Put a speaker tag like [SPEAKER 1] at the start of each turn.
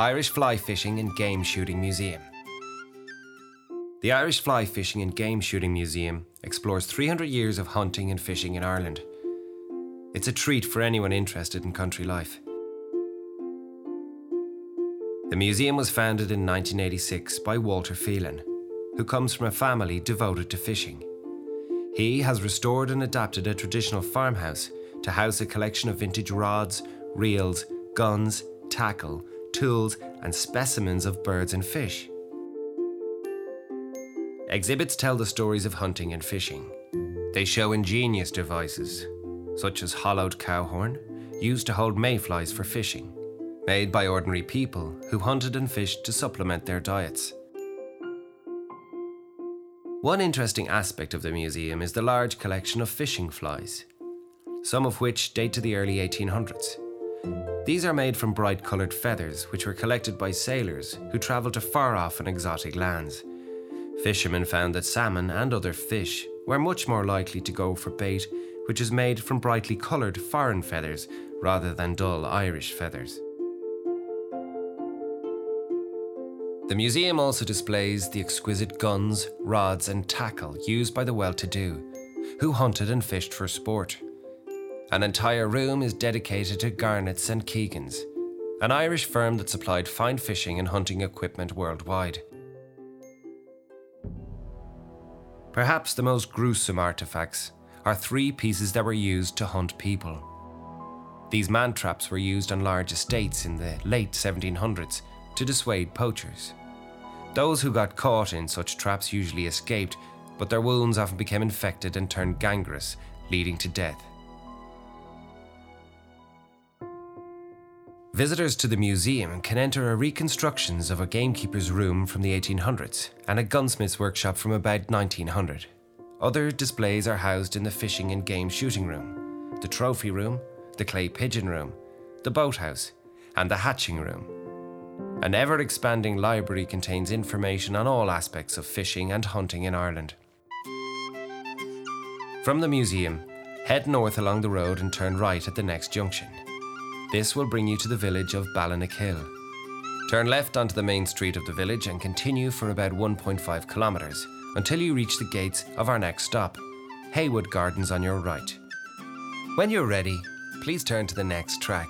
[SPEAKER 1] Irish Fly Fishing and Game Shooting Museum. The Irish Fly Fishing and Game Shooting Museum explores 300 years of hunting and fishing in Ireland. It's a treat for anyone interested in country life. The museum was founded in 1986 by Walter Phelan, who comes from a family devoted to fishing. He has restored and adapted a traditional farmhouse to house a collection of vintage rods, reels, guns, tackle, tools, and specimens of birds and fish. Exhibits tell the stories of hunting and fishing. They show ingenious devices, such as hollowed cow horn, used to hold mayflies for fishing, made by ordinary people who hunted and fished to supplement their diets. One interesting aspect of the museum is the large collection of fishing flies, some of which date to the early 1800s. These are made from bright coloured feathers, which were collected by sailors who travelled to far off and exotic lands. Fishermen found that salmon and other fish were much more likely to go for bait which is made from brightly coloured foreign feathers rather than dull Irish feathers. The museum also displays the exquisite guns, rods, and tackle used by the well to do, who hunted and fished for sport. An entire room is dedicated to Garnett's and Keegan's, an Irish firm that supplied fine fishing and hunting equipment worldwide. Perhaps the most gruesome artifacts are three pieces that were used to hunt people. These man traps were used on large estates in the late 1700s to dissuade poachers. Those who got caught in such traps usually escaped, but their wounds often became infected and turned gangrenous, leading to death. Visitors to the museum can enter a reconstructions of a gamekeeper's room from the 1800s and a gunsmith's workshop from about 1900. Other displays are housed in the fishing and game shooting room, the trophy room, the clay pigeon room, the boathouse, and the hatching room. An ever expanding library contains information on all aspects of fishing and hunting in Ireland. From the museum, head north along the road and turn right at the next junction. This will bring you to the village of Ballinakill. Turn left onto the main street of the village and continue for about 1.5 kilometres until you reach the gates of our next stop, Heywood Gardens on your right. When you're ready, please turn to the next track.